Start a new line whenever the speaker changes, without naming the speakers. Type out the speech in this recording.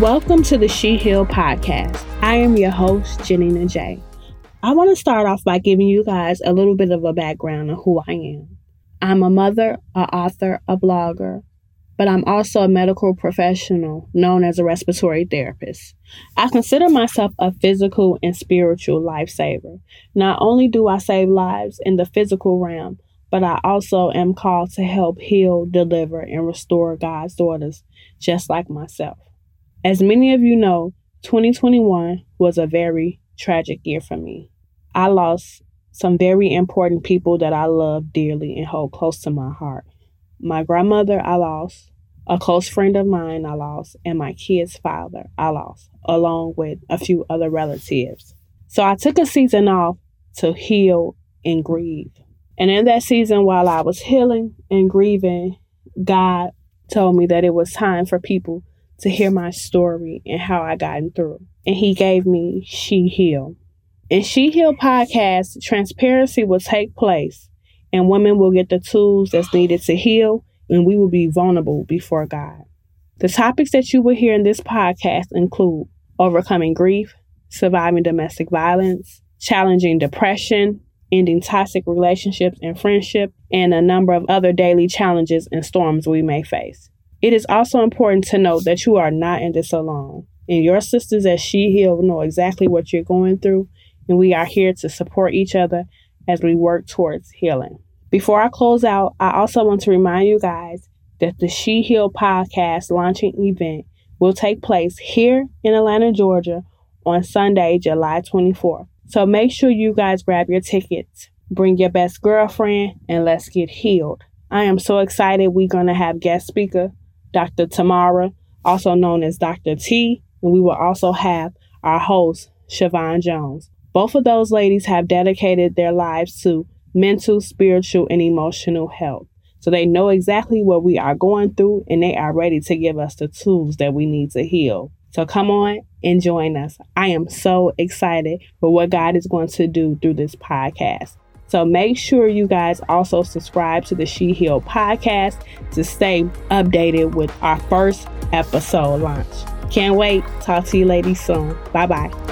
Welcome to the She Heal podcast. I am your host, Genina J. I want to start off by giving you guys a little bit of a background on who I am. I'm a mother, a author, a blogger, but I'm also a medical professional known as a respiratory therapist. I consider myself a physical and spiritual lifesaver. Not only do I save lives in the physical realm, but I also am called to help heal, deliver, and restore God's daughters just like myself. As many of you know, 2021 was a very tragic year for me. I lost some very important people that I love dearly and hold close to my heart. My grandmother, I lost. A close friend of mine, I lost. And my kid's father, I lost, along with a few other relatives. So I took a season off to heal and grieve. And in that season, while I was healing and grieving, God told me that it was time for people to hear my story and how I gotten through. And he gave me She Heal. In She Heal podcast, transparency will take place and women will get the tools that's needed to heal and we will be vulnerable before God. The topics that you will hear in this podcast include overcoming grief, surviving domestic violence, challenging depression, ending toxic relationships and friendship, and a number of other daily challenges and storms we may face. It is also important to note that you are not in this alone. And your sisters at She Heal know exactly what you're going through, and we are here to support each other as we work towards healing. Before I close out, I also want to remind you guys that the She Heal podcast launching event will take place here in Atlanta, Georgia on Sunday, July 24th. So make sure you guys grab your tickets, bring your best girlfriend, and let's get healed. I am so excited. We're going to have guest speaker Dr. Tamara, also known as Dr. T, and we will also have our host, Siobhan Jones. Both of those ladies have dedicated their lives to mental, spiritual, and emotional health. So they know exactly what we are going through and they are ready to give us the tools that we need to heal. So come on and join us. I am so excited for what God is going to do through this podcast. So make sure you guys also subscribe to the She Heal podcast to stay updated with our first episode launch. Can't wait. Talk to you ladies soon. Bye bye.